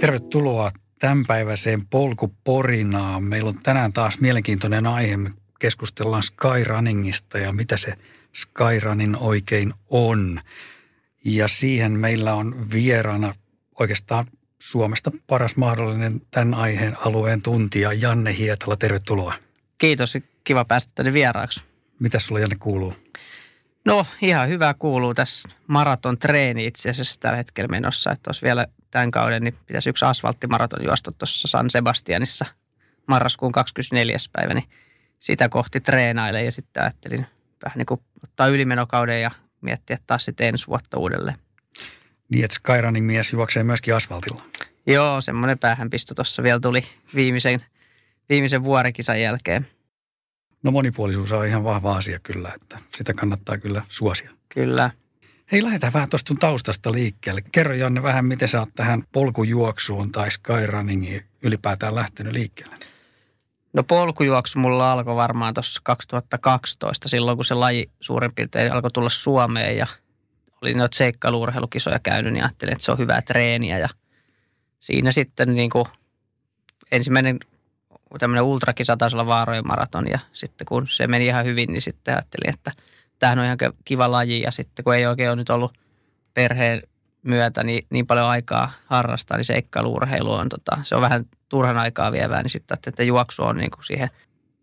Tervetuloa tämänpäiväiseen polkuporinaan. Meillä on tänään taas mielenkiintoinen aihe. Me keskustellaan Skyrunningista ja mitä se Skyrunning oikein on. Ja siihen meillä on vieraana oikeastaan Suomesta paras mahdollinen tämän aiheen alueen tuntija Janne Hietala. Tervetuloa. Kiitos, kiva päästä tänne vieraaksi. Mitä sulla Janne kuuluu? No ihan hyvä kuuluu tässä maraton treeni itse asiassa tällä hetkellä menossa. Että olisi vielä tämän kauden, niin pitäisi yksi asfalttimaraton juosta tuossa San Sebastianissa marraskuun 24. päivä, niin sitä kohti treenailen ja sitten ajattelin vähän niin kuin ottaa ylimenokauden ja miettiä taas sitten ensi vuotta uudelleen. Niin, että Skyrunning mies juoksee myöskin asfaltilla. Joo, semmoinen päähänpisto tuossa vielä tuli viimeisen, viimeisen vuorikisan jälkeen. No monipuolisuus on ihan vahva asia kyllä, että sitä kannattaa kyllä suosia. Kyllä. Hei, lähdetään vähän tuosta taustasta liikkeelle. Kerro Janne vähän, miten sä oot tähän polkujuoksuun tai skyrunningiin ylipäätään lähtenyt liikkeelle? No polkujuoksu mulla alkoi varmaan tuossa 2012, silloin kun se laji suurin piirtein alkoi tulla Suomeen ja oli noita seikkailuurheilukisoja käynyt, niin ajattelin, että se on hyvää treeniä ja siinä sitten niin kuin ensimmäinen tämmöinen ultrakisa taisi olla Vaarojen maraton ja sitten kun se meni ihan hyvin, niin sitten ajattelin, että tämähän on ihan kiva laji ja sitten kun ei oikein ole nyt ollut perheen myötä niin, niin paljon aikaa harrastaa, niin seikkailuurheilu on, tota, se on vähän turhan aikaa vievää, niin sitten että juoksu on niin kuin siihen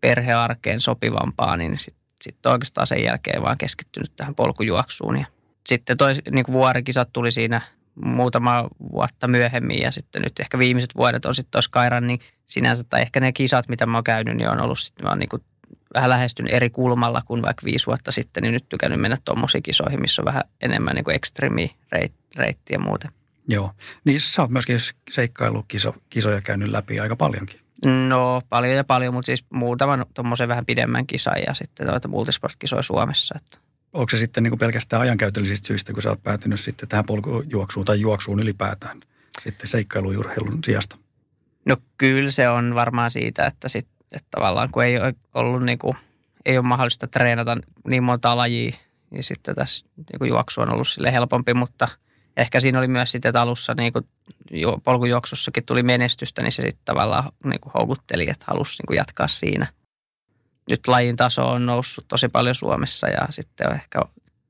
perhearkeen sopivampaa, niin sitten sit oikeastaan sen jälkeen vaan keskittynyt tähän polkujuoksuun. Ja sitten toi niin kuin vuorikisat tuli siinä muutama vuotta myöhemmin ja sitten nyt ehkä viimeiset vuodet on sitten tuossa Kairan, niin sinänsä, tai ehkä ne kisat, mitä mä oon käynyt, niin on ollut sitten, oon niin kuin vähän lähestynyt eri kulmalla kuin vaikka viisi vuotta sitten, niin nyt tykännyt mennä tuommoisiin kisoihin, missä on vähän enemmän niin ekstremi reitti ja muuten. Joo, niin sä oot myöskin seikkailukisoja käynyt läpi aika paljonkin. No paljon ja paljon, mutta siis muutaman tuommoisen vähän pidemmän kisan ja sitten noita multisport-kisoja Suomessa. Että. Onko se sitten niin kuin pelkästään ajankäytöllisistä syistä, kun sä oot päätynyt sitten tähän polkujuoksuun tai juoksuun ylipäätään sitten seikkailujurheilun sijasta? No kyllä se on varmaan siitä, että, sit, että tavallaan kun ei ole ollut niin kuin, ei ole mahdollista treenata niin monta lajia, niin sitten tässä niin kuin juoksu on ollut sille helpompi, mutta ehkä siinä oli myös sitten, että alussa niin kuin polkujuoksussakin tuli menestystä, niin se sitten tavallaan niin kuin houkutteli, että halusi niin kuin jatkaa siinä. Nyt lajin taso on noussut tosi paljon Suomessa ja sitten on ehkä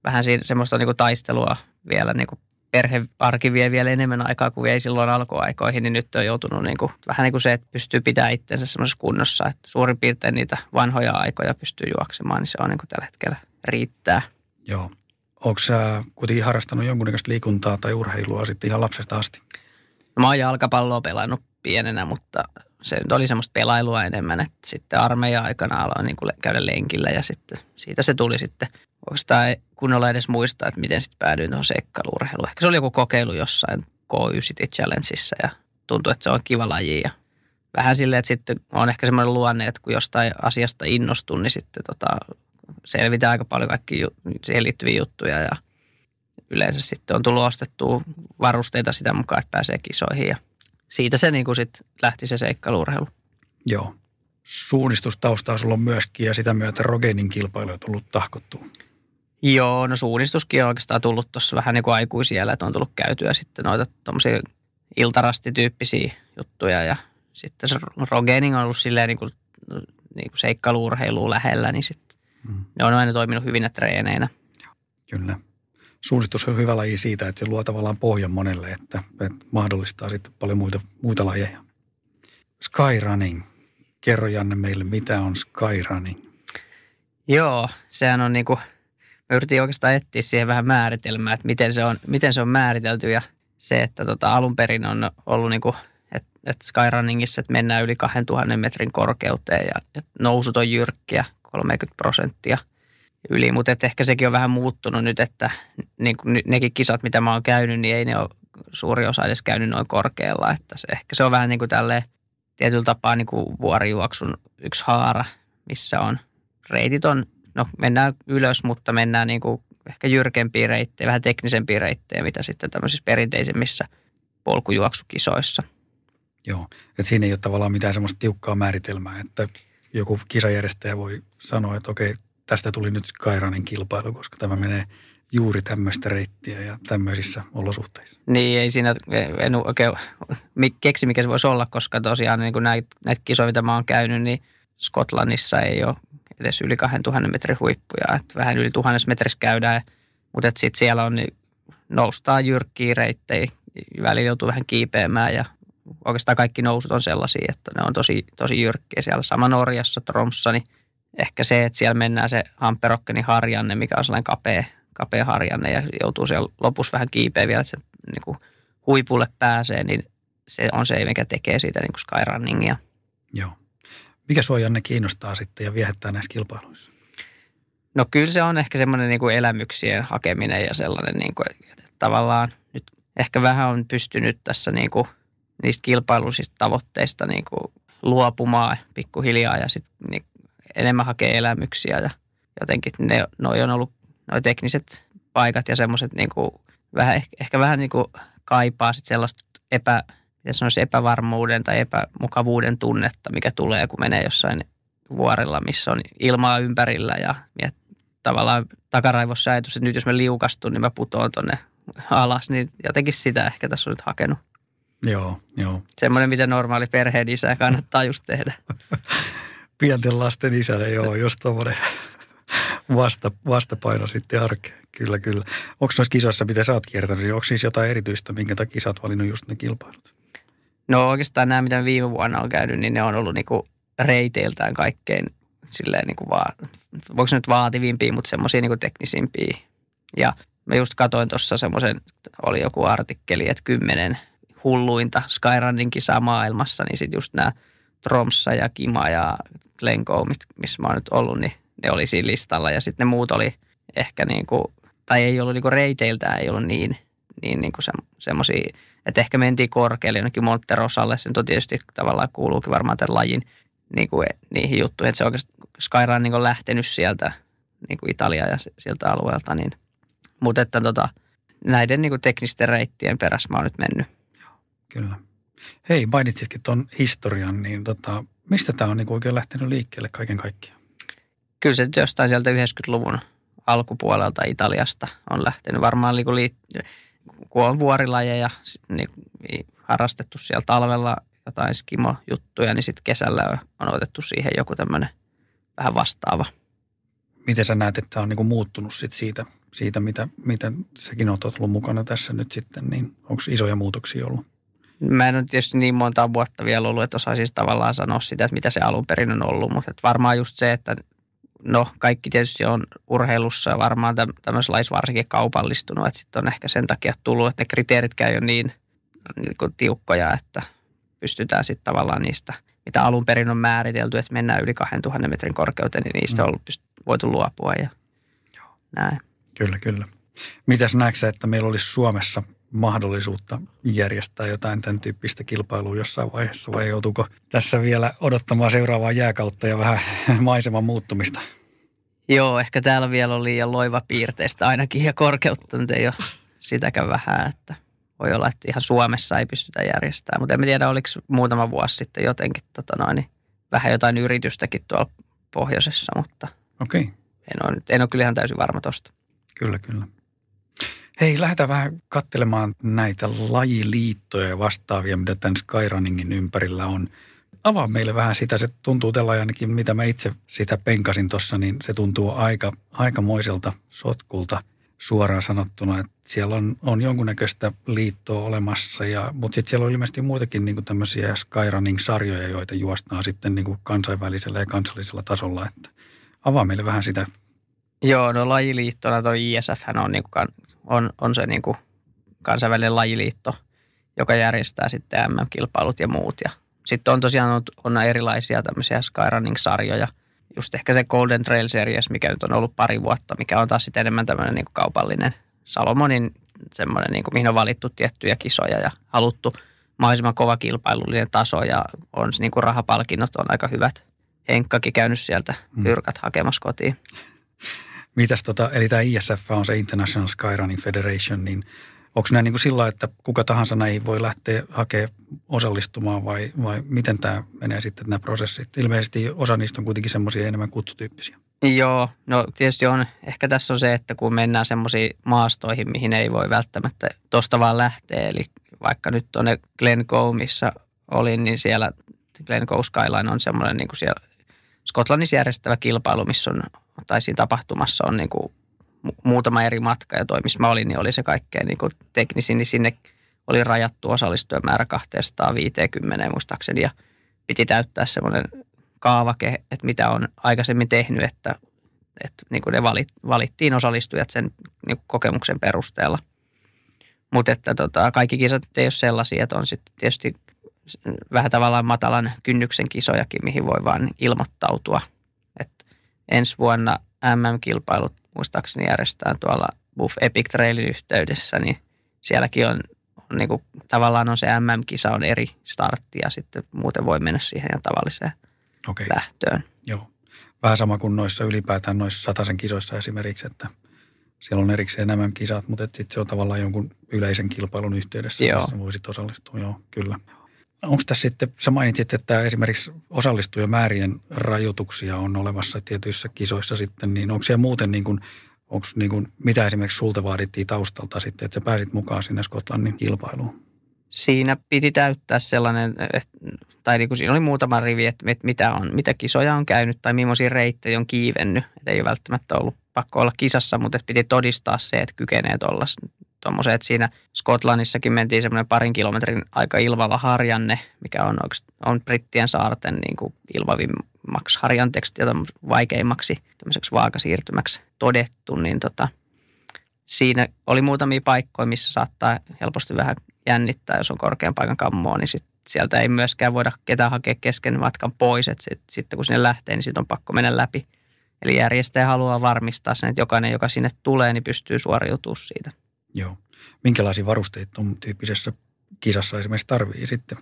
vähän siinä semmoista niin kuin taistelua vielä niin kuin perhearki vie vielä enemmän aikaa kuin ei silloin alkuaikoihin, niin nyt on joutunut niin kuin, vähän niin kuin se, että pystyy pitämään itsensä semmoisessa kunnossa, että suurin piirtein niitä vanhoja aikoja pystyy juoksemaan, niin se on niin kuin tällä hetkellä riittää. Joo. Onko sä kuitenkin harrastanut jonkunnäköistä liikuntaa tai urheilua sitten ihan lapsesta asti? No, mä oon jalkapalloa pelannut pienenä, mutta se nyt oli semmoista pelailua enemmän, että sitten armeijan aikana aloin niin kuin käydä lenkillä ja sitten siitä se tuli sitten oikeastaan kunnolla edes muistaa, että miten sitten päädyin tuohon seikkailuurheiluun. Ehkä se oli joku kokeilu jossain K9 City Challengeissa ja tuntui, että se on kiva laji ja vähän silleen, että sitten on ehkä semmoinen luonne, että kun jostain asiasta innostun, niin sitten tota, selvitään aika paljon kaikki siihen liittyviä juttuja ja yleensä sitten on tullut ostettua varusteita sitä mukaan, että pääsee kisoihin ja siitä se niin sitten lähti se seikkailuurheilu. Joo. Suunnistustaustaa sulla on myöskin ja sitä myötä Rogenin on tullut tahkottua. Joo, no suunnistuskin on oikeastaan tullut tuossa vähän niin kuin aikuisiellä, että on tullut käytyä sitten noita tuommoisia iltarastityyppisiä juttuja ja sitten se Rogening on ollut silleen niin kuin, niin kuin seikkailuurheiluun lähellä, niin sitten mm. ne on aina toiminut hyvinä treeneinä. Kyllä. Suunnistus on hyvä laji siitä, että se luo tavallaan pohjan monelle, että, että mahdollistaa sitten paljon muita, muita lajeja. Skyrunning. Kerro Janne meille, mitä on skyrunning? Joo, sehän on niin kuin – mä yritin oikeastaan etsiä siihen vähän määritelmää, että miten se on, miten se on määritelty ja se, että tota, alun perin on ollut niin kuin, että, että Skyrunningissa, että mennään yli 2000 metrin korkeuteen ja, ja nousut on jyrkkiä 30 prosenttia yli, mutta että ehkä sekin on vähän muuttunut nyt, että niin kuin nekin kisat, mitä mä oon käynyt, niin ei ne ole suuri osa edes käynyt noin korkealla, että se, ehkä se on vähän niin kuin tälleen tietyllä tapaa niin kuin vuorijuoksun yksi haara, missä on reitit on no mennään ylös, mutta mennään niin kuin ehkä jyrkempiä reittejä, vähän teknisempiä reittejä, mitä sitten tämmöisissä perinteisemmissä polkujuoksukisoissa. Joo, että siinä ei ole tavallaan mitään semmoista tiukkaa määritelmää, että joku kisajärjestäjä voi sanoa, että okei, tästä tuli nyt Kairanin kilpailu, koska tämä menee juuri tämmöistä reittiä ja tämmöisissä olosuhteissa. Niin, ei siinä, en oikein keksi mikä se voisi olla, koska tosiaan niin näitä, näitä kisoja, mitä mä oon käynyt, niin Skotlannissa ei ole edes yli 2000 metrin huippuja. Että vähän yli tuhannessa metrissä käydään, mutta sitten siellä on niin noustaan jyrkkiä reittejä, välillä joutuu vähän kiipeämään ja oikeastaan kaikki nousut on sellaisia, että ne on tosi, tosi jyrkkiä. Siellä sama Norjassa, Tromssa, niin ehkä se, että siellä mennään se Hamperokkeni harjanne, mikä on sellainen kapea, kapea harjanne ja joutuu siellä lopussa vähän kiipeä vielä, että se niin kuin huipulle pääsee, niin se on se, mikä tekee siitä niin kuin skyrunningia. Joo. Mikä sua Janne kiinnostaa sitten ja viehättää näissä kilpailuissa? No kyllä se on ehkä semmoinen niin kuin elämyksien hakeminen ja sellainen, niin kuin, että tavallaan nyt ehkä vähän on pystynyt tässä niin kuin niistä kilpailuisista tavoitteista niin kuin luopumaan pikkuhiljaa ja sitten niin enemmän hakee elämyksiä ja jotenkin ne, noi on ollut noi tekniset paikat ja semmoiset niin kuin vähän, ehkä, vähän niin kuin kaipaa sit sellaista epä, sanoisi epävarmuuden tai epämukavuuden tunnetta, mikä tulee, kun menee jossain vuorilla, missä on ilmaa ympärillä ja, ja tavallaan takaraivossa ajatus, että nyt jos mä liukastun, niin mä putoan tonne alas, niin jotenkin sitä ehkä tässä on nyt hakenut. Joo, joo. Semmoinen, mitä normaali perheen isä kannattaa just tehdä. Pienten lasten isälle, joo, just tuommoinen vasta, vastapaino sitten arkeen. Kyllä, kyllä. Onko noissa kisoissa, mitä sä oot kiertänyt, niin onko siis jotain erityistä, minkä takia sä oot valinnut just ne kilpailut? No oikeastaan nämä, mitä viime vuonna on käynyt, niin ne on ollut niinku reiteiltään kaikkein silleen niinku vaan, voiko nyt vaativimpia, mutta semmoisia niinku teknisimpiä. Ja mä just katoin tuossa semmoisen, oli joku artikkeli, että kymmenen hulluinta Skyrunning kisaa maailmassa, niin sitten just nämä Tromssa ja Kima ja Glencoe, missä mä oon nyt ollut, niin ne oli siinä listalla. Ja sitten ne muut oli ehkä niin kuin, tai ei ollut niin kuin reiteiltä, ei ollut niin, niin, niin kuin se, semmoisia, että ehkä mentiin korkealle jonnekin Monterosalle. Se on tietysti tavallaan kuuluukin varmaan tämän lajin niin kuin niihin juttuihin, että se oikeastaan Skyrunning niin on lähtenyt sieltä niin kuin Italia ja sieltä alueelta, niin mutta että tota, näiden niin kuin teknisten reittien perässä mä oon nyt mennyt. Kyllä. Hei, mainitsitkin tuon historian, niin tota, mistä tämä on niin oikein lähtenyt liikkeelle kaiken kaikkiaan? Kyllä se jostain sieltä 90-luvun alkupuolelta Italiasta on lähtenyt. Varmaan niin liit- kun on vuorilajeja niin, harrastettu siellä talvella jotain skimo-juttuja, niin sitten kesällä on otettu siihen joku tämmöinen vähän vastaava. Miten sä näet, että tämä on niin muuttunut sit siitä, siitä mitä, mitä säkin olet ollut mukana tässä nyt sitten, niin onko isoja muutoksia ollut? Mä en ole tietysti niin monta vuotta vielä ollut, että osaisin siis tavallaan sanoa sitä, että mitä se alun perin on ollut, mutta varmaan just se, että no kaikki tietysti on urheilussa ja varmaan tämmöisessä laissa varsinkin kaupallistunut, että sitten on ehkä sen takia tullut, että ne kriteeritkään ei ole niin, niin kuin tiukkoja, että pystytään sitten tavallaan niistä, mitä alun perin on määritelty, että mennään yli 2000 metrin korkeuteen, niin niistä mm. on ollut voitu luopua ja Joo. näin. Kyllä, kyllä. Mitäs näetkö että meillä olisi Suomessa mahdollisuutta järjestää jotain tämän tyyppistä kilpailua jossain vaiheessa vai joutuuko tässä vielä odottamaan seuraavaa jääkautta ja vähän maiseman muuttumista? Joo, ehkä täällä vielä on liian loiva piirteistä ainakin ja korkeutta nyt ei ole sitäkään vähän, että voi olla, että ihan Suomessa ei pystytä järjestämään. Mutta en tiedä, oliko muutama vuosi sitten jotenkin tota noin, niin vähän jotain yritystäkin tuolla pohjoisessa, mutta okay. en, ole, en ole kyllä ihan täysin varma tuosta. Kyllä, kyllä. Hei, lähdetään vähän katselemaan näitä lajiliittoja ja vastaavia, mitä tämän Skyrunningin ympärillä on. Avaa meille vähän sitä, se tuntuu tällä ainakin, mitä mä itse sitä penkasin tuossa, niin se tuntuu aika, aikamoiselta sotkulta suoraan sanottuna. Että siellä on, on jonkunnäköistä liittoa olemassa, ja, mutta sitten siellä on ilmeisesti muitakin niin tämmöisiä Skyrunning-sarjoja, joita juostaan sitten niin kansainvälisellä ja kansallisella tasolla. Että avaa meille vähän sitä Joo, no lajiliittona tuo ISF on, niin kuin, on, on se niin kuin kansainvälinen lajiliitto, joka järjestää sitten MM-kilpailut ja muut. Ja sitten on tosiaan on, on erilaisia tämmöisiä Skyrunning-sarjoja. Just ehkä se Golden Trail Series, mikä nyt on ollut pari vuotta, mikä on taas sitten enemmän tämmöinen niin kaupallinen Salomonin semmoinen, niin kuin, mihin on valittu tiettyjä kisoja ja haluttu mahdollisimman kova kilpailullinen taso ja on niin kuin rahapalkinnot on aika hyvät. Henkkakin käynyt sieltä mm. pyrkät hakemassa kotiin. Mitäs tota, eli tämä ISF on se International Skyrunning Federation, niin onko nämä niin kuin sillä että kuka tahansa näihin voi lähteä hakemaan osallistumaan vai, vai miten tämä menee sitten nämä prosessit? Ilmeisesti osa niistä on kuitenkin semmoisia enemmän kutsutyyppisiä. Joo, no tietysti on, ehkä tässä on se, että kun mennään semmoisiin maastoihin, mihin ei voi välttämättä tuosta vaan lähteä, eli vaikka nyt tuonne Glencoe, missä olin, niin siellä Glencoe Skyline on semmoinen niin kuin siellä Skotlannissa järjestävä kilpailu, missä on, tai siinä tapahtumassa on niin kuin muutama eri matka ja toi, missä mä olin, niin oli se kaikkein niin kuin teknisin, niin sinne oli rajattu osallistujamäärä 250 muistaakseni ja piti täyttää semmoinen kaavake, että mitä on aikaisemmin tehnyt, että, että niin kuin ne valit, valittiin osallistujat sen niin kuin kokemuksen perusteella. Mutta että tota, kaikki kisat ei ole sellaisia, että on sitten tietysti vähän tavallaan matalan kynnyksen kisojakin, mihin voi vain ilmoittautua. Et ensi vuonna MM-kilpailut muistaakseni järjestetään tuolla Buff Epic Trailin yhteydessä, niin sielläkin on, on niin kuin, tavallaan on se MM-kisa on eri startti ja sitten muuten voi mennä siihen ja tavalliseen okay. lähtöön. Joo. Vähän sama kuin noissa ylipäätään noissa sataisen kisoissa esimerkiksi, että siellä on erikseen nämä kisat, mutta sitten se on tavallaan jonkun yleisen kilpailun yhteydessä, Joo. missä voisit osallistua. Joo, kyllä. Onko tässä sitten, sä mainitsit, että esimerkiksi osallistujamäärien rajoituksia on olemassa tietyissä kisoissa sitten, niin onko siellä muuten niin kuin, onko niin kuin, mitä esimerkiksi sulta vaadittiin taustalta sitten, että sä pääsit mukaan sinne Skotlannin kilpailuun? Siinä piti täyttää sellainen, tai niin kuin siinä oli muutama rivi, että mitä, on, mitä kisoja on käynyt tai millaisia reittejä on kiivennyt. Että ei ole välttämättä ollut pakko olla kisassa, mutta piti todistaa se, että kykenee olla tuommoisen, että siinä Skotlannissakin mentiin semmoinen parin kilometrin aika ilvava harjanne, mikä on, on brittien saarten niin kuin ilmavimmaksi harjanteeksi ja vaikeimmaksi tämmöiseksi vaakasiirtymäksi todettu, niin tota, siinä oli muutamia paikkoja, missä saattaa helposti vähän jännittää, jos on korkean paikan kammoa, niin sit sieltä ei myöskään voida ketään hakea kesken matkan pois, että sit, sitten kun sinne lähtee, niin sitten on pakko mennä läpi. Eli järjestäjä haluaa varmistaa sen, että jokainen, joka sinne tulee, niin pystyy suoriutumaan siitä. Joo. Minkälaisia varusteita tuon tyyppisessä kisassa esimerkiksi tarvii sitten?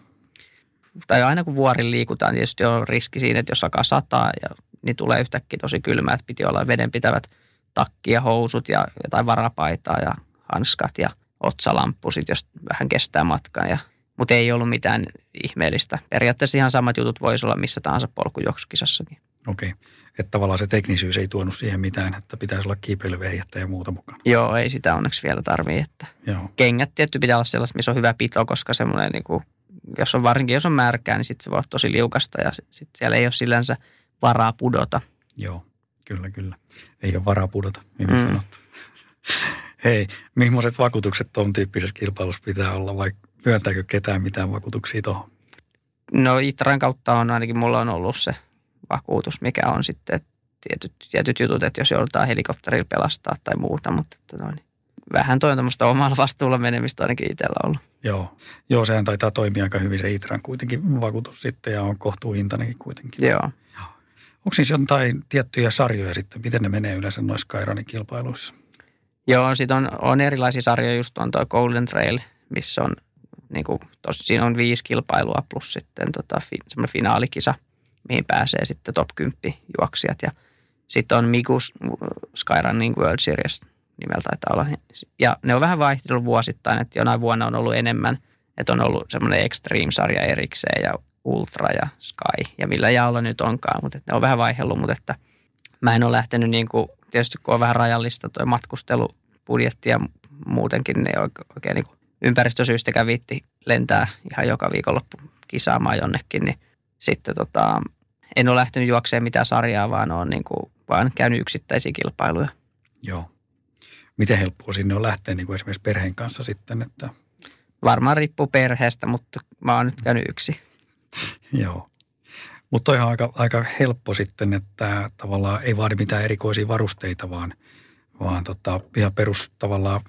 Tai aina kun vuorin liikutaan, niin tietysti on riski siinä, että jos alkaa sataa, ja, niin tulee yhtäkkiä tosi kylmä, että piti olla vedenpitävät takki ja housut ja jotain varapaitaa ja hanskat ja otsalamppu sit, jos vähän kestää matkan. Ja, mutta ei ollut mitään ihmeellistä. Periaatteessa ihan samat jutut voisi olla missä tahansa polkujuoksukisassakin. Okei. Okay. Että tavallaan se teknisyys ei tuonut siihen mitään, että pitäisi olla kiipeilyvehjettä ja muuta mukana. Joo, ei sitä onneksi vielä tarvii. Että Joo. Kengät tietty pitää olla sellaista, missä on hyvä pito, koska semmoinen, niin kuin, jos on varsinkin jos on märkää, niin sitten se voi olla tosi liukasta ja sitten siellä ei ole sillänsä varaa pudota. Joo, kyllä, kyllä. Ei ole varaa pudota, niin mm. sanottu. Hei, millaiset vakuutukset tuon tyyppisessä kilpailussa pitää olla vai myöntääkö ketään mitään vakuutuksia tuohon? No Itran kautta on ainakin mulla on ollut se vakuutus, mikä on sitten tietyt, tietyt jutut, että jos joudutaan helikopterilla pelastaa tai muuta, mutta että noin, vähän toi on tämmöistä omalla vastuulla menemistä ainakin itsellä ollut. Joo. Joo, sehän taitaa toimia aika hyvin se Itran kuitenkin vakuutus sitten ja on kohtuuhintainenkin kuitenkin. Joo. Joo. Onko siis jotain tiettyjä sarjoja sitten, miten ne menee yleensä noissa Kairanin kilpailuissa? Joo, sitten on, on erilaisia sarjoja, just on tuo Golden Trail, missä on, niin kuin, tossa, siinä on viisi kilpailua plus sitten tota, fi, semmoinen finaalikisa – mihin pääsee sitten top 10 juoksijat. Ja sitten on Mikus Skyrunning World Series nimeltä taitaa olla. Ja ne on vähän vaihdellut vuosittain, että jonain vuonna on ollut enemmän, että on ollut semmoinen Extreme-sarja erikseen ja Ultra ja Sky ja millä jaolla nyt onkaan, mutta ne on vähän vaihellut, mutta että mä en ole lähtenyt niin kuin, tietysti kun on vähän rajallista tuo matkustelubudjetti ja muutenkin ne oikein niin kuin ympäristösyystä viitti lentää ihan joka viikonloppu kisaamaan jonnekin, niin sitten tota, en ole lähtenyt juokseen mitään sarjaa, vaan olen niin kuin, vaan käynyt yksittäisiä kilpailuja. Joo. Miten helppoa sinne on lähteä niin kuin esimerkiksi perheen kanssa sitten? Että... Varmaan riippuu perheestä, mutta mä oon nyt käynyt yksi. Joo. Mutta on aika, aika helppo sitten, että tavallaan ei vaadi mitään erikoisia varusteita, vaan, vaan tota, ihan perus tavallaan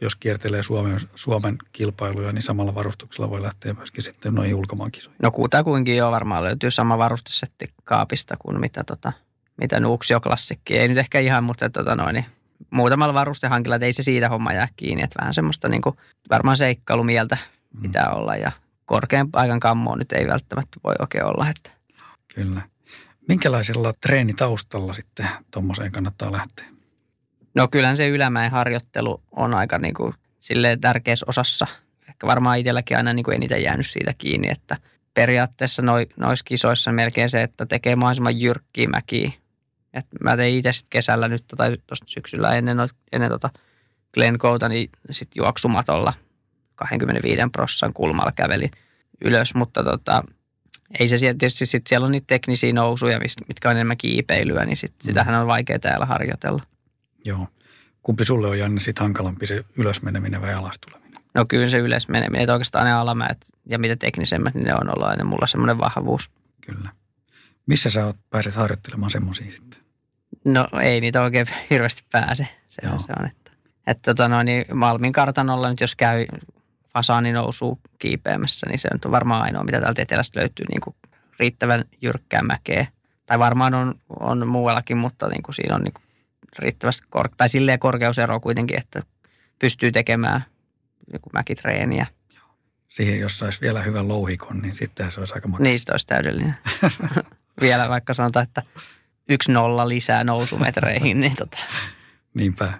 jos kiertelee Suomen, Suomen kilpailuja, niin samalla varustuksella voi lähteä myöskin sitten noihin ulkomaankisoihin. No kutakuinkin jo varmaan löytyy sama varustesetti kaapista kuin mitä, tota, mitä Nuuksio klassikki. Ei nyt ehkä ihan, mutta tota noin, niin muutamalla varustehankilla, ei se siitä homma jää kiinni. Että vähän semmoista niin kuin, varmaan seikkailumieltä mm. pitää olla ja korkean paikan kammoa nyt ei välttämättä voi oikein olla. Että. Kyllä. Minkälaisella treenitaustalla sitten tuommoiseen kannattaa lähteä? No kyllähän se ylämäen harjoittelu on aika niin kuin silleen tärkeässä osassa. Ehkä varmaan itselläkin aina niin kuin eniten jäänyt siitä kiinni, että periaatteessa noi, noissa kisoissa melkein se, että tekee mahdollisimman jyrkkiä mäkiä. Et mä tein itse sitten kesällä nyt tai tuosta syksyllä ennen, ennen tota Glencouta, niin sitten juoksumatolla 25 prossan kulmalla käveli ylös, mutta tota, ei se siellä, tietysti sit siellä on niitä teknisiä nousuja, mitkä on enemmän kiipeilyä, niin sit, sitähän on vaikea täällä harjoitella. Joo. Kumpi sulle on Janne sit hankalampi, se ylösmeneminen vai alas tuleminen? No kyllä se ylösmeneminen, että oikeastaan ne alamäet ja mitä teknisemmät, niin ne on ollut aina mulla semmoinen vahvuus. Kyllä. Missä sä oot, pääset harjoittelemaan semmoisia sitten? No ei niitä oikein hirveästi pääse. Se on, se on että, että tota no, niin Malmin kartanolla nyt jos käy fasaani nousuu kiipeämässä, niin se on varmaan ainoa, mitä täältä etelästä löytyy niin kuin riittävän jyrkkää mäkeä. Tai varmaan on, on muuallakin, mutta niin kuin siinä on niin kuin riittävästi kor- tai silleen korkeusero kuitenkin, että pystyy tekemään kuin mäkitreeniä. Siihen, jos saisi vielä hyvän louhikon, niin sitten se olisi aika makea. Niistä olisi täydellinen. vielä vaikka sanotaan, että yksi nolla lisää nousumetreihin, niin tota. Niinpä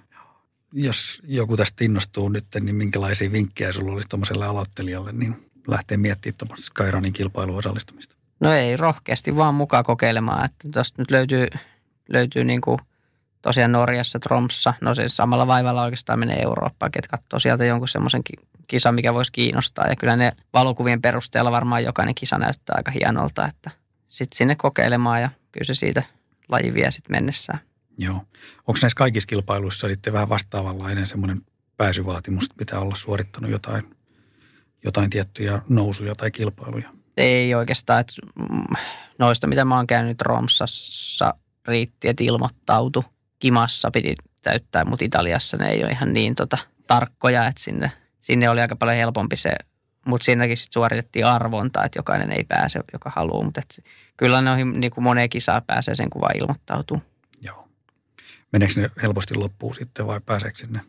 jos joku tästä innostuu nyt, niin minkälaisia vinkkejä sulla olisi tuommoiselle aloittelijalle, niin lähtee miettimään tuommoista Skyrunin kilpailuun osallistumista? No ei, rohkeasti vaan mukaan kokeilemaan. Että tuosta nyt löytyy, löytyy niin kuin tosiaan Norjassa, Tromssa, no se samalla vaivalla oikeastaan menee Eurooppaan, että katsoo sieltä jonkun semmoisen kisan, mikä voisi kiinnostaa. Ja kyllä ne valokuvien perusteella varmaan jokainen kisa näyttää aika hienolta, että sitten sinne kokeilemaan ja kyllä se siitä laji vie sitten mennessään. Joo. Onko näissä kaikissa kilpailuissa sitten vähän vastaavanlainen semmoinen pääsyvaatimus, että pitää olla suorittanut jotain, jotain tiettyjä nousuja tai kilpailuja? Ei oikeastaan. Että mm, noista, mitä mä oon käynyt Romsassa, riitti, että ilmoittautu. Kimassa piti täyttää, mutta Italiassa ne ei ole ihan niin tota, tarkkoja, että sinne, sinne oli aika paljon helpompi se mutta siinäkin sit suoritettiin arvonta, että jokainen ei pääse, joka haluaa. Mutta kyllä noihin niin kuin moneen kisaan pääsee sen, kun vaan ilmoittautuu meneekö ne helposti loppuun sitten vai pääseekö sinne?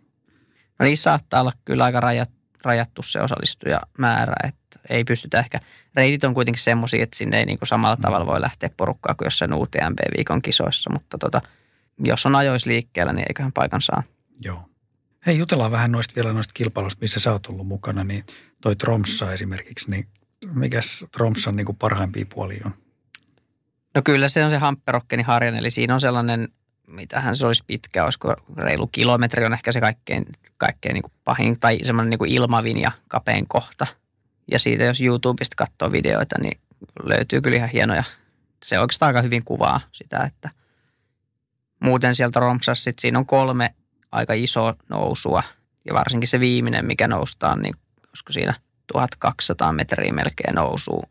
No niin saattaa olla kyllä aika rajat, rajattu se osallistujamäärä, että ei pystytä ehkä, reitit on kuitenkin semmoisia, että sinne ei niin kuin samalla tavalla voi lähteä porukkaa kuin jossain UTMB-viikon kisoissa, mutta tota, jos on ajois liikkeellä, niin eiköhän paikan saa. Joo. Hei, jutellaan vähän noista vielä noista kilpailuista, missä sä oot ollut mukana, niin toi Tromssa esimerkiksi, niin mikäs Tromssan niin kuin parhaimpia puolia on? No kyllä se on se Hampperokkeni harjan, eli siinä on sellainen mitähän se olisi pitkä, olisiko reilu kilometri on ehkä se kaikkein, kaikkein niin kuin pahin tai semmoinen niin kuin ilmavin ja kapein kohta. Ja siitä jos YouTubesta katsoo videoita, niin löytyy kyllä ihan hienoja. Se oikeastaan aika hyvin kuvaa sitä, että muuten sieltä Romsassa sit siinä on kolme aika isoa nousua. Ja varsinkin se viimeinen, mikä noustaan, niin olisiko siinä 1200 metriä melkein nousuu,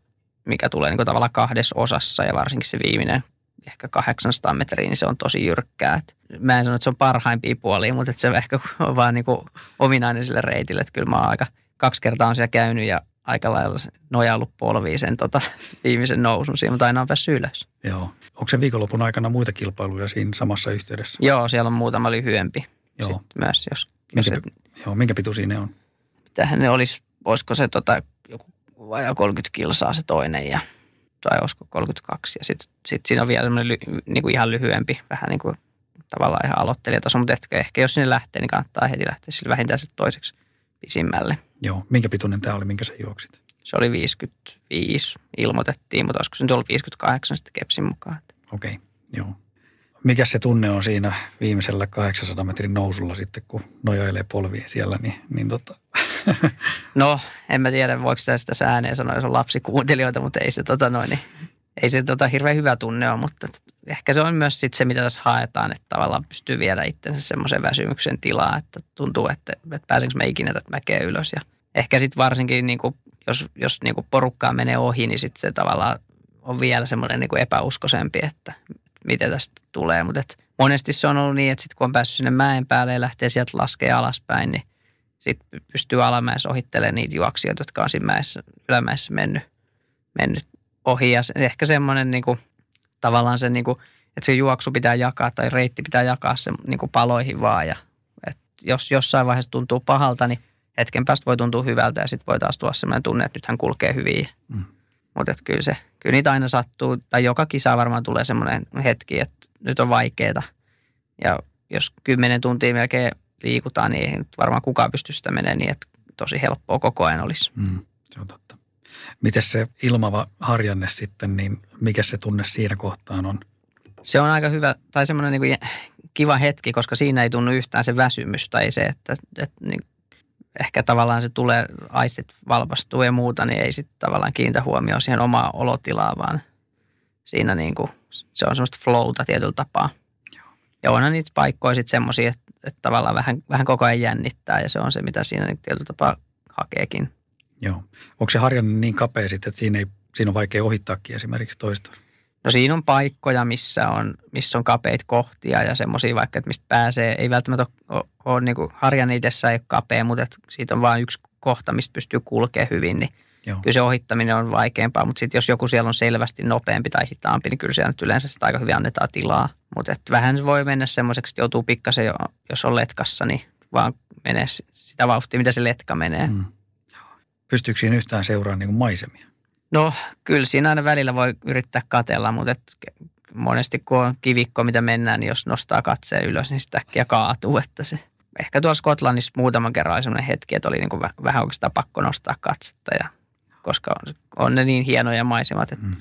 mikä tulee niin tavallaan kahdessa osassa ja varsinkin se viimeinen ehkä 800 metriä, niin se on tosi jyrkkää. Et mä en sano, että se on parhaimpia puolia, mutta se ehkä on vaan niin kuin ominainen sille reitille. Että kyllä mä oon aika, kaksi kertaa on siellä käynyt ja aika lailla nojaillut polviin sen tota, viimeisen nousun siihen, mutta aina on päässyt ylös. Joo. Onko se viikonlopun aikana muita kilpailuja siinä samassa yhteydessä? Joo, siellä on muutama lyhyempi Joo. Sitten myös. Jos, minkä, jos et, joo, minkä pituisia ne on? Mitähän ne olisi, olisiko se tota, joku vajaa 30 kilsaa se toinen ja tai olisiko 32. Ja sitten sit siinä on vielä semmoinen niin kuin ihan lyhyempi, vähän niin kuin tavallaan ihan aloittelijataso, mutta ehkä, ehkä jos sinne lähtee, niin kannattaa heti lähteä sille vähintään se toiseksi pisimmälle. Joo, minkä pituinen tämä oli, minkä sä juoksit? Se oli 55, ilmoitettiin, mutta olisiko se nyt ollut 58 sitten Kepsin mukaan. Okei, okay, joo. Mikä se tunne on siinä viimeisellä 800 metrin nousulla sitten, kun nojailee polvia siellä, niin, niin tota. No, en mä tiedä, voiko tästä ääneen sanoa, jos on lapsikuuntelijoita, mutta ei se, tota noin, niin, ei se tota, hirveän hyvä tunne ole, mutta ehkä se on myös sit se, mitä tässä haetaan, että tavallaan pystyy viedä itsensä semmoisen väsymyksen tilaa, että tuntuu, että, että pääsenkö mä ikinä tätä mäkeä ylös. Ja ehkä sitten varsinkin, niin kuin, jos, jos niin kuin porukkaa menee ohi, niin sitten se tavallaan on vielä semmoinen niin epäuskoisempi, että mitä tästä tulee. Mutta monesti se on ollut niin, että sit kun on päässyt sinne mäen päälle ja lähtee sieltä laskea alaspäin, niin sitten pystyy alamäessä ohittelemaan niitä juoksijoita, jotka on siinä mäessä, ylämäessä mennyt, mennyt ohi. Ja ehkä semmoinen niin kuin, tavallaan se, niin kuin, että se juoksu pitää jakaa tai reitti pitää jakaa se niin kuin paloihin vaan. Ja, että jos jossain vaiheessa tuntuu pahalta, niin hetken päästä voi tuntua hyvältä ja sitten voi taas tulla semmoinen tunne, että nythän kulkee hyvin. Mm. Mutta kyllä, se, kyllä niitä aina sattuu, tai joka kisa varmaan tulee semmoinen hetki, että nyt on vaikeaa. Ja jos kymmenen tuntia melkein liikutaan, niin ei nyt varmaan kukaan pysty sitä menemään niin, että tosi helppoa koko ajan olisi. Mm, se on totta. Miten se ilmava harjanne sitten, niin mikä se tunne siinä kohtaan on? Se on aika hyvä, tai semmoinen niin kiva hetki, koska siinä ei tunnu yhtään se väsymys tai se, että, että niin ehkä tavallaan se tulee, aistit valpastuu ja muuta, niin ei sitten tavallaan kiinnitä huomioon siihen omaa olotilaa, vaan siinä niin kuin, se on semmoista flowta tietyllä tapaa. Ja onhan niitä paikkoja sitten semmoisia, että, että tavallaan vähän, vähän koko ajan jännittää ja se on se, mitä siinä niin tietyllä tapaa hakeekin. Joo. Onko se harjanne niin kapea sitten, että siinä, ei, siinä on vaikea ohittaakin esimerkiksi toista? No siinä on paikkoja, missä on, missä on kapeita kohtia ja semmoisia vaikka, että mistä pääsee. Ei välttämättä ole, ole niin harjanne itsessään ei ole kapea, mutta että siitä on vain yksi kohta, mistä pystyy kulkemaan hyvin, niin Joo. kyllä se ohittaminen on vaikeampaa. Mutta sitten jos joku siellä on selvästi nopeampi tai hitaampi, niin kyllä siellä nyt yleensä sitä aika hyvin annetaan tilaa. Mutta vähän se voi mennä semmoiseksi, että joutuu pikkasen, jos on letkassa, niin vaan menee sitä vauhtia, mitä se letka menee. Mm. Pystyykö siinä yhtään seuraamaan niin maisemia? No kyllä siinä aina välillä voi yrittää katella, mutta et monesti kun on kivikko, mitä mennään, niin jos nostaa katseen ylös, niin sitä äkkiä kaatuu. Että se, ehkä tuolla Skotlannissa muutaman kerran oli sellainen hetki, että oli niin kuin vähän oikeastaan pakko nostaa katsetta, ja, koska on, on ne niin hienoja maisemat, että mm.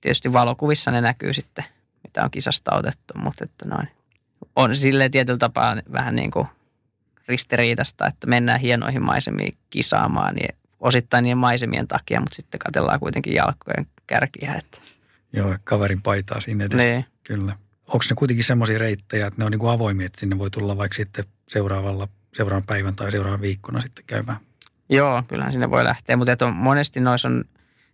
tietysti valokuvissa ne näkyy sitten, mitä on kisasta otettu, mutta että noin. On silleen tietyllä tapaa vähän niin kuin ristiriitasta, että mennään hienoihin maisemiin kisaamaan, niin osittain niiden maisemien takia, mutta sitten katellaan kuitenkin jalkojen kärkiä. Että. Joo, kaverin paitaa siinä edessä. Nee. Kyllä. Onko ne kuitenkin semmoisia reittejä, että ne on niin kuin avoimia, että sinne voi tulla vaikka sitten seuraavalla, seuraavan päivän tai seuraavan viikkona sitten käymään? Joo, kyllähän sinne voi lähteä, mutta on, monesti noissa on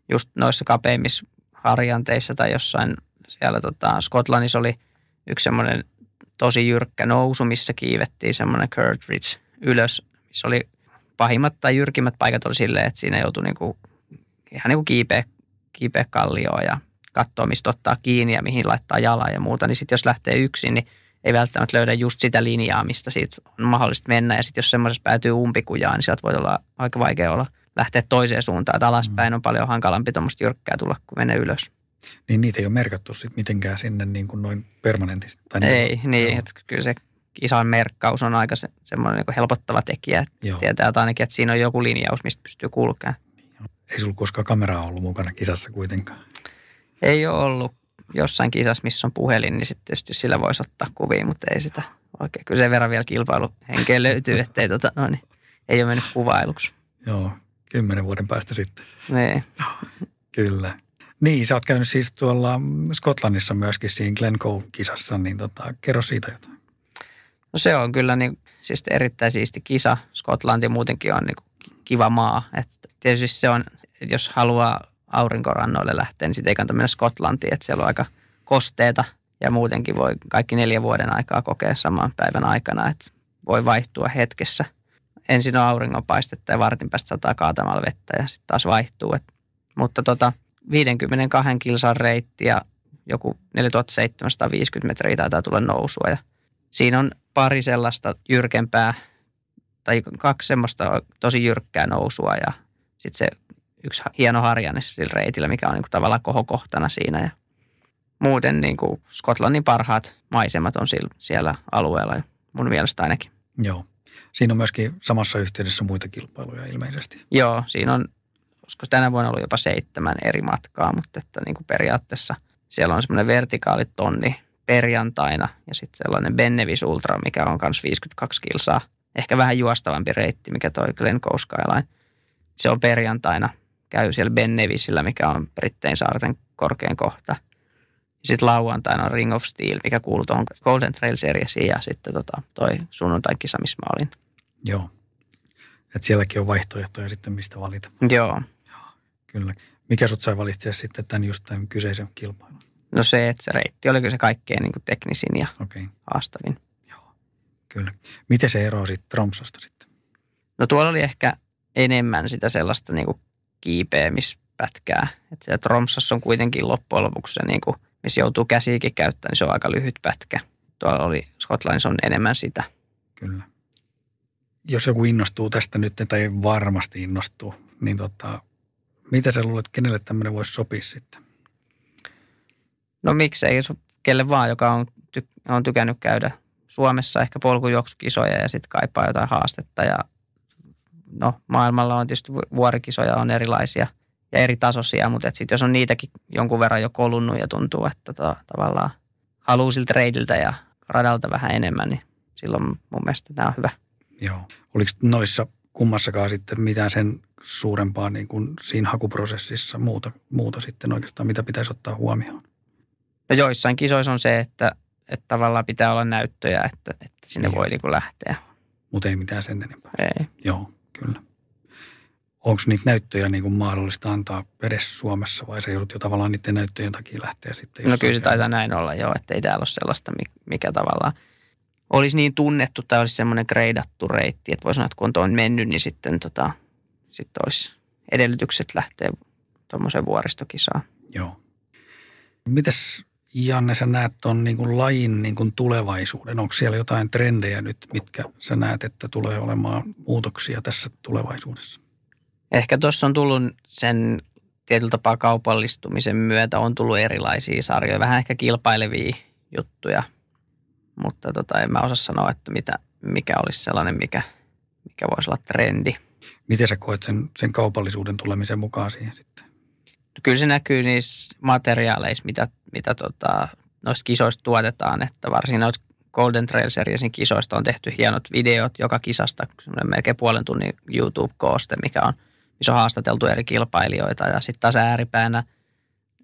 just noissa kapeimmissa harjanteissa tai jossain siellä tota, Skotlannissa oli yksi semmoinen tosi jyrkkä nousu, missä kiivettiin semmoinen Kurt Ridge ylös, missä oli pahimmat tai jyrkimmät paikat oli silleen, että siinä joutui niinku, ihan niin kuin kiipeä, kiipeä kallioon ja katsoa, mistä ottaa kiinni ja mihin laittaa jalan ja muuta. Niin sitten jos lähtee yksin, niin ei välttämättä löydä just sitä linjaa, mistä siitä on mahdollista mennä. Ja sitten jos semmoisessa päätyy umpikujaan, niin sieltä voi olla aika vaikea olla lähteä toiseen suuntaan. Että alaspäin mm. on paljon hankalampi tuommoista jyrkkää tulla, kun menee ylös. Niin niitä ei ole merkattu sitten mitenkään sinne niin kuin noin permanentisesti? Tai ei, niin, niin että kyllä se isan merkkaus on aika se, semmoinen niin helpottava tekijä. Joo. Tietää että ainakin, että siinä on joku linjaus, mistä pystyy kulkemaan. Ei sulla koskaan kameraa ollut mukana kisassa kuitenkaan? Ei ole ollut jossain kisassa, missä on puhelin, niin sitten tietysti sillä voisi ottaa kuvia, mutta ei sitä oikein. Kyllä sen verran vielä kilpailuhenkeä löytyy, ettei tota, no niin, ei ole mennyt kuvailuksi. Joo, kymmenen vuoden päästä sitten. Niin. Kyllä. Niin, sä oot käynyt siis tuolla Skotlannissa myöskin siinä Glencoe-kisassa, niin tota, kerro siitä jotain. No se on kyllä niin, siis erittäin siisti kisa. Skotlanti muutenkin on niin kiva maa. Et tietysti se on, jos haluaa aurinkorannoille lähteä, niin sitten ei kannata mennä Skotlantiin, että siellä on aika kosteeta ja muutenkin voi kaikki neljä vuoden aikaa kokea saman päivän aikana, että voi vaihtua hetkessä. Ensin on auringonpaistetta ja vartin päästä sataa kaatamalla vettä ja sitten taas vaihtuu. Et, mutta tota, 52 kilsan reitti ja joku 4750 metriä taitaa tulla nousua ja siinä on pari sellaista jyrkempää tai kaksi semmoista tosi jyrkkää nousua ja sitten se yksi hieno harjanne sillä reitillä, mikä on niin kuin tavallaan kohokohtana siinä. Ja muuten niin kuin Skotlannin parhaat maisemat on siellä alueella, mun mielestä ainakin. Joo. Siinä on myöskin samassa yhteydessä muita kilpailuja ilmeisesti. Joo, siinä on, koska tänä vuonna ollut jopa seitsemän eri matkaa, mutta että niin kuin periaatteessa siellä on semmoinen vertikaalitonni perjantaina ja sitten sellainen Bennevis Ultra, mikä on myös 52 kilsaa. Ehkä vähän juostavampi reitti, mikä toi Glencoe Skyline. Se on perjantaina. Käy siellä Bennevisillä, mikä on Brittein saarten korkein kohta. Sitten lauantaina on Ring of Steel, mikä kuuluu tuohon Golden Trail Seriesiin ja sitten tota, toi sunnuntain kisa, missä mä olin. Joo. Et sielläkin on vaihtoehtoja sitten, mistä valita. Joo. Joo kyllä. Mikä sut sai valitsia sitten tämän just tämän kyseisen kilpailun? No se, että se reitti oli se kaikkein niin kuin teknisin ja okay. haastavin. Joo, kyllä. Miten se eroaa sitten Tromsasta sitten? No tuolla oli ehkä enemmän sitä sellaista niin kuin kiipeämispätkää. Että se Tromsassa on kuitenkin loppujen lopuksi se, niin kuin, missä joutuu käsiäkin käyttämään, niin se on aika lyhyt pätkä. Tuolla oli Skotlannissa on enemmän sitä. Kyllä. Jos joku innostuu tästä nyt, tai varmasti innostuu, niin tota, mitä sä luulet, kenelle tämmöinen voisi sopia sitten? No miksei, kelle vaan, joka on, ty- on tykännyt käydä Suomessa ehkä polkujuoksukisoja ja sitten kaipaa jotain haastetta. Ja no maailmalla on tietysti vuorikisoja on erilaisia ja eri tasoisia, mutta sitten jos on niitäkin jonkun verran jo kolunnut ja tuntuu, että to, tavallaan haluaa siltä reidiltä ja radalta vähän enemmän, niin silloin mun mielestä tämä on hyvä. Joo. Oliko noissa kummassakaan sitten mitään sen suurempaa niin kuin siinä hakuprosessissa muuta, muuta sitten oikeastaan, mitä pitäisi ottaa huomioon? No joissain kisoissa on se, että, että tavallaan pitää olla näyttöjä, että, että sinne niin. voi niin lähteä. Mutta ei mitään sen enempää. Ei. Joo, kyllä. Onko niitä näyttöjä niin kuin mahdollista antaa edes Suomessa vai se joudut jo tavallaan niiden näyttöjen takia lähteä sitten? No kyllä se taitaa näin olla joo, että ei täällä ole sellaista, mikä tavallaan olisi niin tunnettu tai olisi semmoinen greidattu reitti, että voi sanoa, että kun on mennyt, niin sitten, tota, sitten olisi edellytykset lähteä tuommoiseen vuoristokisaan. Joo. Mites Janne, sä näet tuon niin kuin lajin niin kuin tulevaisuuden? Onko siellä jotain trendejä nyt, mitkä sä näet, että tulee olemaan muutoksia tässä tulevaisuudessa? Ehkä tuossa on tullut sen tietyllä tapaa kaupallistumisen myötä on tullut erilaisia sarjoja, vähän ehkä kilpailevia juttuja, mutta tota, en mä osaa sanoa, että mitä, mikä olisi sellainen, mikä, mikä voisi olla trendi. Miten sä koet sen, sen kaupallisuuden tulemisen mukaan siihen sitten? Kyllä se näkyy niissä materiaaleissa, mitä, mitä tota, noista kisoista tuotetaan, että varsinkin noita Golden Trail Seriesin kisoista on tehty hienot videot joka kisasta, melkein puolen tunnin YouTube-kooste, mikä on, missä on haastateltu eri kilpailijoita. Ja sitten taas ääripäänä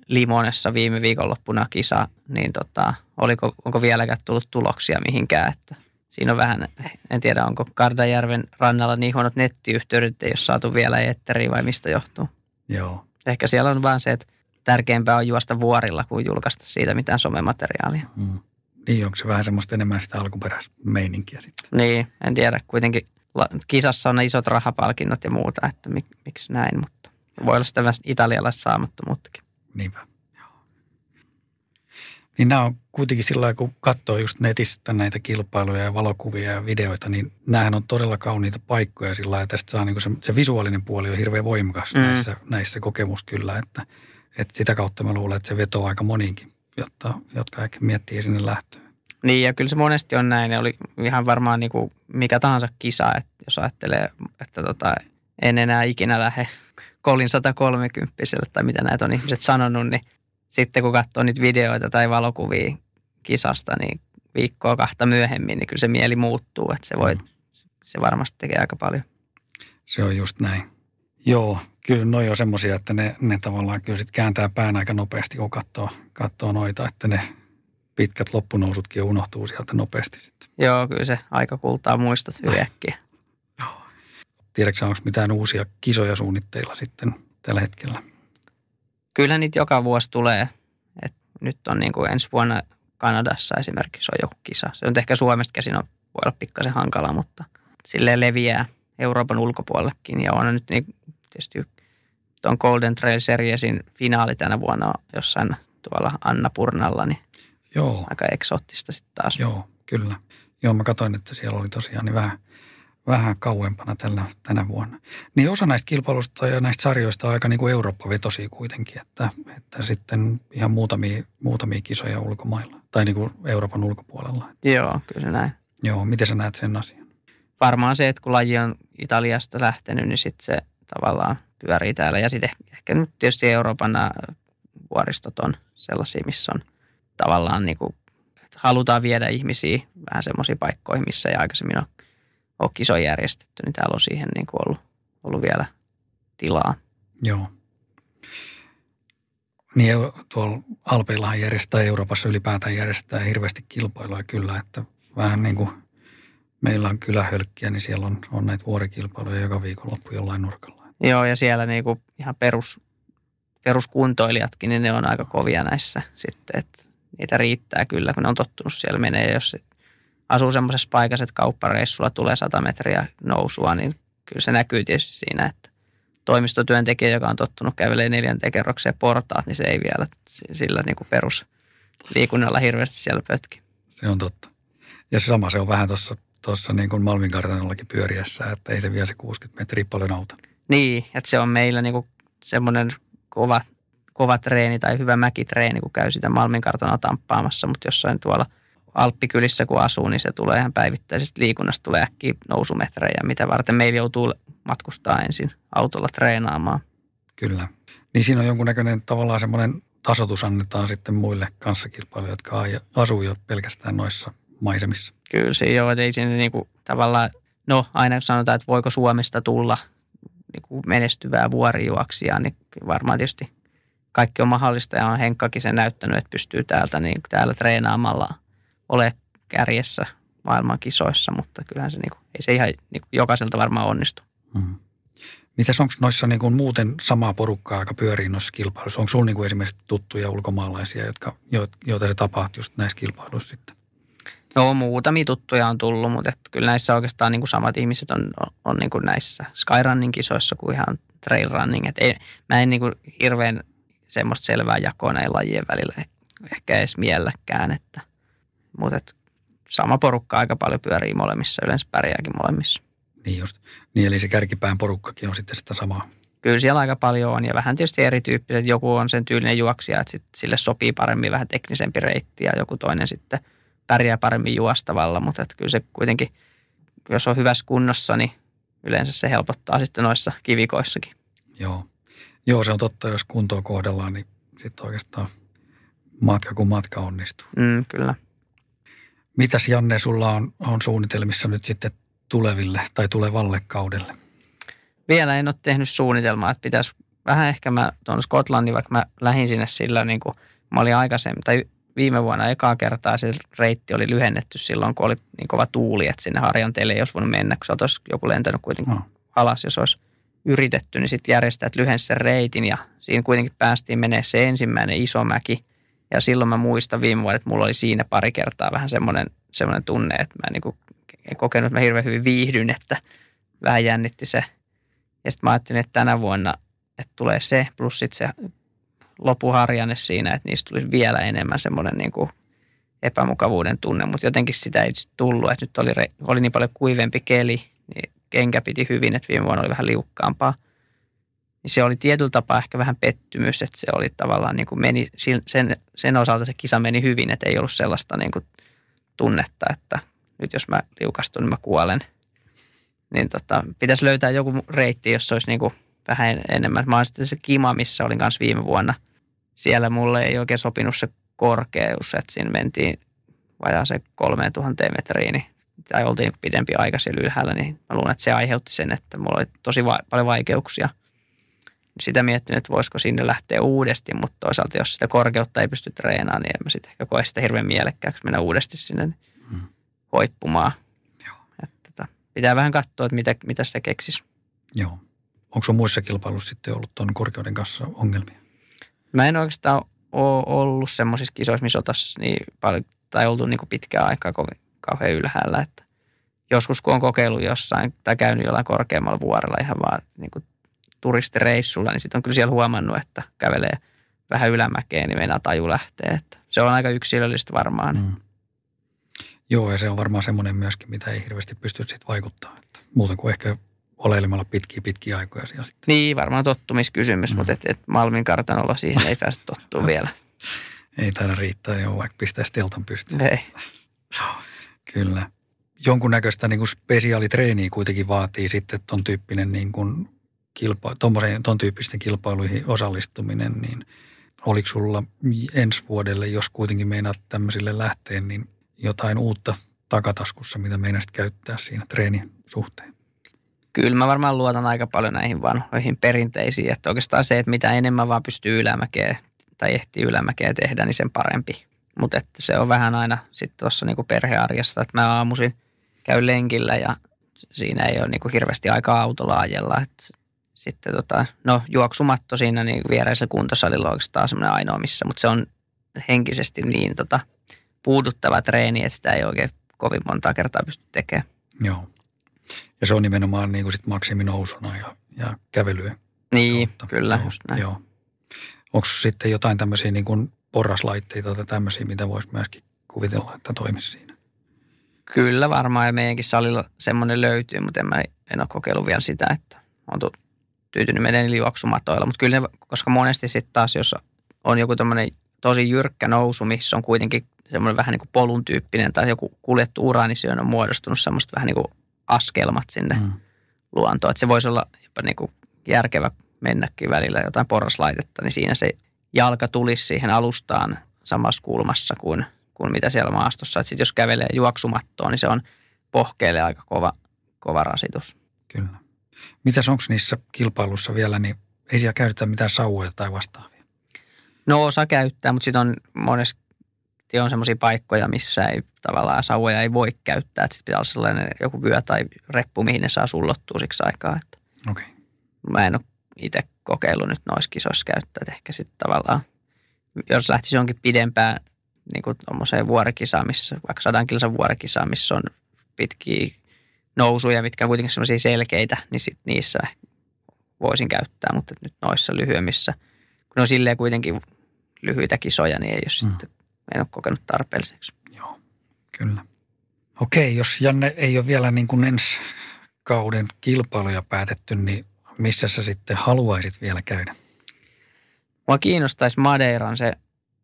Limonessa viime viikonloppuna kisa, niin tota, oliko, onko vieläkään tullut tuloksia mihinkään, että siinä on vähän, en tiedä onko Kardajärven rannalla niin huonot nettiyhteydet, ei ole saatu vielä etteriä vai mistä johtuu. Joo. Ehkä siellä on vaan se, että tärkeämpää on juosta vuorilla kuin julkaista siitä mitään somemateriaalia. Mm. Niin, onko se vähän semmoista enemmän sitä alkuperäismeininkiä sitten? Niin, en tiedä. Kuitenkin kisassa on ne isot rahapalkinnot ja muuta, että mik, miksi näin, mutta voi olla sitä vähän italialaista saamattomuuttakin. Niinpä. Niin nämä on kuitenkin sillä kun katsoo just netistä näitä kilpailuja ja valokuvia ja videoita, niin nämähän on todella kauniita paikkoja sillä lailla, että saa niin se, se visuaalinen puoli on hirveän voimakas mm. näissä, näissä kokemus kyllä, että, että sitä kautta mä luulen, että se vetoo aika moniinkin, jotta, jotka ehkä miettii sinne lähtöä. Niin ja kyllä se monesti on näin. Ne oli ihan varmaan niin kuin mikä tahansa kisa, että jos ajattelee, että tota, en enää ikinä lähde kolin 130 tai mitä näitä on ihmiset sanonut, niin sitten kun katsoo niitä videoita tai valokuvia kisasta, niin viikkoa kahta myöhemmin, niin kyllä se mieli muuttuu, että se, voi, mm. se varmasti tekee aika paljon. Se on just näin. Joo, kyllä noi on semmoisia, että ne, ne tavallaan kyllä sit kääntää pään aika nopeasti, kun katsoo, katsoo noita, että ne pitkät loppunousutkin unohtuu sieltä nopeasti sitten. Joo, kyllä se aika kultaa muistot hyvin äkkiä. Joo. Tiedätkö onko mitään uusia kisoja suunnitteilla sitten tällä hetkellä? Kyllähän niitä joka vuosi tulee. Et nyt on niin kuin ensi vuonna Kanadassa esimerkiksi on joku kisa. Se on ehkä Suomesta käsin on, voi olla pikkasen hankala, mutta sille leviää Euroopan ulkopuolellekin. Ja on nyt niin tietysti tuon Golden Trail Seriesin finaali tänä vuonna jossain tuolla Anna Purnalla, niin Joo. aika eksoottista sitten taas. Joo, kyllä. Joo, mä katsoin, että siellä oli tosiaan niin vähän vähän kauempana tällä, tänä vuonna. Niin osa näistä kilpailusta ja näistä sarjoista on aika niin kuin Eurooppa-vetosia kuitenkin, että, että sitten ihan muutamia, muutamia kisoja ulkomailla tai niin kuin Euroopan ulkopuolella. Joo, kyllä näin. Joo, miten sä näet sen asian? Varmaan se, että kun laji on Italiasta lähtenyt, niin sitten se tavallaan pyörii täällä. Ja sitten ehkä nyt tietysti Euroopan nämä vuoristot on sellaisia, missä on tavallaan niin kuin, halutaan viedä ihmisiä vähän semmoisiin paikkoihin, missä ei aikaisemmin ole ole kisoja järjestetty, niin täällä on siihen niin kuin ollut, ollut vielä tilaa. Joo. Niin tuolla Alpeillahan järjestää, Euroopassa ylipäätään järjestää hirveästi kilpailua kyllä, että vähän niin kuin meillä on kylähölkkiä, niin siellä on, on näitä vuorikilpailuja joka viikonloppu jollain nurkalla. Joo, ja siellä niin kuin ihan perus, peruskuntoilijatkin, niin ne on aika kovia näissä sitten, että niitä riittää kyllä, kun ne on tottunut siellä menee, jos asuu semmoisessa paikassa, että kauppareissulla tulee 100 metriä nousua, niin kyllä se näkyy tietysti siinä, että toimistotyöntekijä, joka on tottunut kävelemään neljänteen kerrokseen portaat, niin se ei vielä sillä niin kuin perusliikunnalla hirveästi siellä pötki. Se on totta. Ja se sama se on vähän tuossa tuossa niin kuin Malmin kartanollakin pyöriessä, että ei se vielä se 60 metriä paljon auta. Niin, että se on meillä niin kuin semmoinen kova, kova treeni tai hyvä mäkitreeni, kun käy sitä Malmin kartanoa tamppaamassa, mutta jossain tuolla – Alppikylissä kun asuu, niin se tulee ihan päivittäisestä liikunnasta, tulee äkkiä nousumetrejä, mitä varten meillä joutuu matkustaa ensin autolla treenaamaan. Kyllä. Niin siinä on jonkunnäköinen tavallaan semmoinen tasotus annetaan sitten muille kanssakilpailijoille, jotka asuu jo pelkästään noissa maisemissa. Kyllä se joo, että ei sinne niinku tavallaan, no aina kun sanotaan, että voiko Suomesta tulla niinku menestyvää vuorijuoksia, niin varmaan tietysti kaikki on mahdollista ja on Henkkakin sen näyttänyt, että pystyy täältä niin täällä treenaamalla ole kärjessä maailman kisoissa, mutta kyllähän se, niinku, ei se ihan niinku, jokaiselta varmaan onnistu. Hmm. Mitäs onko noissa niin kuin muuten samaa porukkaa, aika pyörii noissa kilpailuissa? Onko sinulla niin kuin esimerkiksi tuttuja ulkomaalaisia, jotka, joita se tapahtuu just näissä kilpailuissa sitten? Joo, muutamia tuttuja on tullut, mutta että kyllä näissä oikeastaan niin kuin samat ihmiset on, on, on niin kuin näissä Skyrunning kisoissa kuin ihan trail running. Et ei, mä en niin kuin hirveän semmoista selvää jakoa näin lajien välillä ehkä edes mielläkään, että, mutta että sama porukka aika paljon pyörii molemmissa, yleensä pärjääkin molemmissa. Niin just. Niin eli se kärkipään porukkakin on sitten sitä samaa. Kyllä siellä aika paljon on ja vähän tietysti erityyppiset. Joku on sen tyylinen juoksija, että sit sille sopii paremmin vähän teknisempi reitti ja joku toinen sitten pärjää paremmin juostavalla. Mutta että kyllä se kuitenkin, jos on hyvässä kunnossa, niin yleensä se helpottaa sitten noissa kivikoissakin. Joo. Joo, se on totta. Jos kuntoa kohdellaan, niin sitten oikeastaan matka kuin matka onnistuu. Mm, kyllä. Mitäs Janne, sulla on, on suunnitelmissa nyt sitten tuleville tai tulevalle kaudelle? Vielä en ole tehnyt suunnitelmaa, että pitäisi vähän ehkä mä tuon Skotlannin, vaikka mä lähdin sinne sillä niin kuin mä olin aikaisemmin, tai viime vuonna ekaa kertaa se reitti oli lyhennetty silloin, kun oli niin kova tuuli, että sinne harjanteille ei olisi voinut mennä, kun olisi joku lentänyt kuitenkin no. alas, jos olisi yritetty, niin sitten järjestäjät lyhensi sen reitin ja siinä kuitenkin päästiin menee se ensimmäinen iso mäki. Ja silloin mä muistan viime vuodet, että mulla oli siinä pari kertaa vähän semmoinen, semmoinen tunne, että mä niin kuin en kokenut, että mä hirveän hyvin viihdyn, että vähän jännitti se. Ja sitten mä ajattelin, että tänä vuonna että tulee se, plus sitten se lopuharjanne siinä, että niistä tulisi vielä enemmän semmoinen niin kuin epämukavuuden tunne, mutta jotenkin sitä ei tullut, että nyt oli, oli niin paljon kuivempi keli, niin kenkä piti hyvin, että viime vuonna oli vähän liukkaampaa. Niin se oli tietyllä tapaa ehkä vähän pettymys, että se oli tavallaan niin kuin meni, sen, sen osalta se kisa meni hyvin, että ei ollut sellaista niin kuin tunnetta, että nyt jos mä liukastun, niin mä kuolen. Niin tota, pitäisi löytää joku reitti, jossa olisi niin kuin vähän enemmän. Mä oon sitten se kima, missä olin kanssa viime vuonna. Siellä mulle ei oikein sopinut se korkeus, että siinä mentiin vajaa se 3000 metriin, niin, tai oltiin pidempi aika siellä ylhäällä, niin mä luulen, että se aiheutti sen, että mulla oli tosi va- paljon vaikeuksia. Sitä miettinyt, että voisiko sinne lähteä uudesti, mutta toisaalta jos sitä korkeutta ei pysty treenaamaan, niin en mä sitten ehkä koe sitä hirveän mielekkääksi mennä uudesti sinne. Niin hmm hoippumaan. Joo. Että, tota, pitää vähän katsoa, että mitä, mitä sitä keksisi. Joo. Onko sun muissa kilpailuissa sitten ollut tuon korkeuden kanssa ongelmia? Mä en oikeastaan ole ollut semmoisissa kisoissa, missä oltaisiin niin paljon, tai oltu niin pitkää aikaa kovin, kauhean ylhäällä. Että joskus kun on kokeillut jossain tai käynyt jollain korkeammalla vuorella ihan vaan niin kuin turistireissulla, niin sitten on kyllä siellä huomannut, että kävelee vähän ylämäkeen, niin meinaa taju lähtee. Että se on aika yksilöllistä varmaan. Mm. Joo, ja se on varmaan semmoinen myöskin, mitä ei hirveästi pysty sitten vaikuttaa. Että muuten kuin ehkä oleilemalla pitkiä pitkiä aikoja siellä sitten. Niin, varmaan tottumiskysymys, mm. mutta et, et Malmin kartanolla siihen ei pääse tottua vielä. Ei taida riittää jo, vaikka pistäisi teltan pystyyn. Ei. Kyllä. Jonkunnäköistä niin kuin spesiaalitreeniä kuitenkin vaatii sitten ton tyyppinen niin kuin kilpa, ton tyyppisten kilpailuihin osallistuminen, niin oliko sulla ensi vuodelle, jos kuitenkin meinaat tämmöisille lähteä, niin jotain uutta takataskussa, mitä meinasit käyttää siinä treenin suhteen? Kyllä mä varmaan luotan aika paljon näihin vanhoihin perinteisiin, että oikeastaan se, että mitä enemmän vaan pystyy ylämäkeä tai ehtii ylämäkeä tehdä, niin sen parempi. Mutta se on vähän aina sitten tuossa niinku perhearjessa, että mä aamuisin käyn lenkillä ja siinä ei ole niinku hirveästi aikaa autolla ajella. Et sitten tota, no juoksumatto siinä niin viereisellä kuntosalilla on oikeastaan semmoinen ainoa missä, mutta se on henkisesti niin tota, puuduttava treeni, että sitä ei oikein kovin montaa kertaa pysty tekemään. Joo. Ja se on nimenomaan niin kuin sit maksiminousuna ja, ja kävelyä. Niin, kautta. kyllä, joo, just näin. Joo. Onko sitten jotain tämmöisiä niin kuin porraslaitteita tai tämmöisiä, mitä voisi myöskin kuvitella, että toimisi siinä? Kyllä varmaan ja meidänkin salilla semmoinen löytyy, mutta en, mä, en ole kokeillut vielä sitä, että on tyytynyt meidän juoksumatoilla. Mutta kyllä ne, koska monesti sitten taas, jos on joku tämmöinen tosi jyrkkä nousu, missä on kuitenkin semmoinen vähän niin kuin polun tyyppinen tai joku kuljettu ura, niin siihen on muodostunut semmoista vähän niin kuin askelmat sinne mm. luontoon. Että se voisi olla jopa niin kuin järkevä mennäkin välillä jotain porraslaitetta, niin siinä se jalka tulisi siihen alustaan samassa kulmassa kuin, kuin mitä siellä maastossa. Että sit jos kävelee juoksumattoon, niin se on pohkeelle aika kova, kova rasitus. Kyllä. Mitäs onko niissä kilpailussa vielä, niin ei siellä käytetä mitään sauvoja tai vastaavia? No osa käyttää, mutta sitten on monesti on semmoisia paikkoja, missä ei tavallaan sauvoja ei voi käyttää. Sitten pitää olla sellainen joku vyö tai reppu, mihin ne saa sullottua siksi aikaa. Että okay. Mä en ole itse kokeillut nyt noissa kisoissa käyttää. Että ehkä sitten tavallaan, jos lähtisi jonkin pidempään niin kuin tuommoiseen vuorikisaan, missä, vaikka sadan kilsan vuorikisaan, missä on pitkiä nousuja, mitkä on kuitenkin semmoisia selkeitä, niin sit niissä voisin käyttää, mutta nyt noissa lyhyemmissä, kun ne on silleen kuitenkin lyhyitä kisoja, niin ei ole mm. sitten, en ole kokenut tarpeelliseksi. Joo, kyllä. Okei, jos Janne ei ole vielä niin kuin ensi kauden kilpailuja päätetty, niin missä sä sitten haluaisit vielä käydä? Mua kiinnostaisi Madeiran se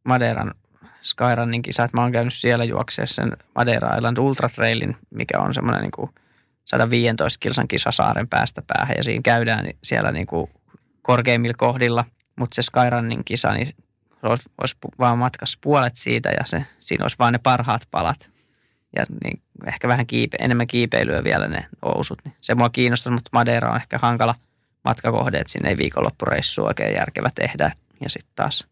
Madeiran Skyrunnin kisa, että mä oon käynyt siellä juokseessa sen Madeira Island Ultra Trailin, mikä on semmoinen niin kuin 115 kilsan kisa saaren päästä päähän ja siinä käydään siellä niin kuin korkeimmilla kohdilla, mutta se Skyrunnin kisa, niin olisi, olisi vaan matkassa puolet siitä ja se, siinä olisi vaan ne parhaat palat ja niin ehkä vähän kiipe, enemmän kiipeilyä vielä ne ousut. Niin se mua kiinnostaa, mutta Madeira on ehkä hankala matkakohde, että sinne ei viikonloppureissu oikein järkevä tehdä. Ja sitten taas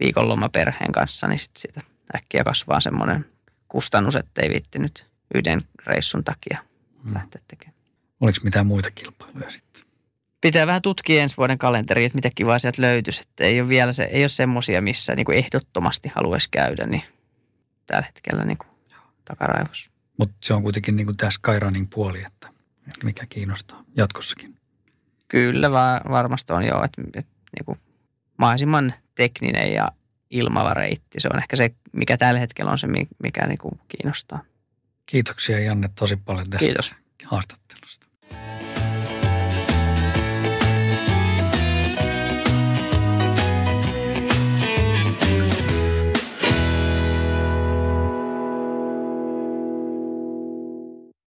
viikonloma perheen kanssa, niin sitten siitä äkkiä kasvaa semmoinen kustannus, että ei viitti nyt yhden reissun takia hmm. lähteä tekemään. Oliko mitään muita kilpailuja sitten? Pitää vähän tutkia ensi vuoden kalenteri, että mitä kivaa sieltä löytyisi. Että ei ole vielä se, ei ole semmoisia, missä niin kuin ehdottomasti haluaisi käydä, niin tällä hetkellä niin kuin takaraivossa. Mutta se on kuitenkin niin kuin tämä Skyrunning puoli, että mikä kiinnostaa jatkossakin. Kyllä va- varmasti on joo, että, että niin kuin mahdollisimman tekninen ja ilmava reitti. Se on ehkä se, mikä tällä hetkellä on se, mikä niin kuin kiinnostaa. Kiitoksia Janne tosi paljon tästä Kiitos. haastattelusta.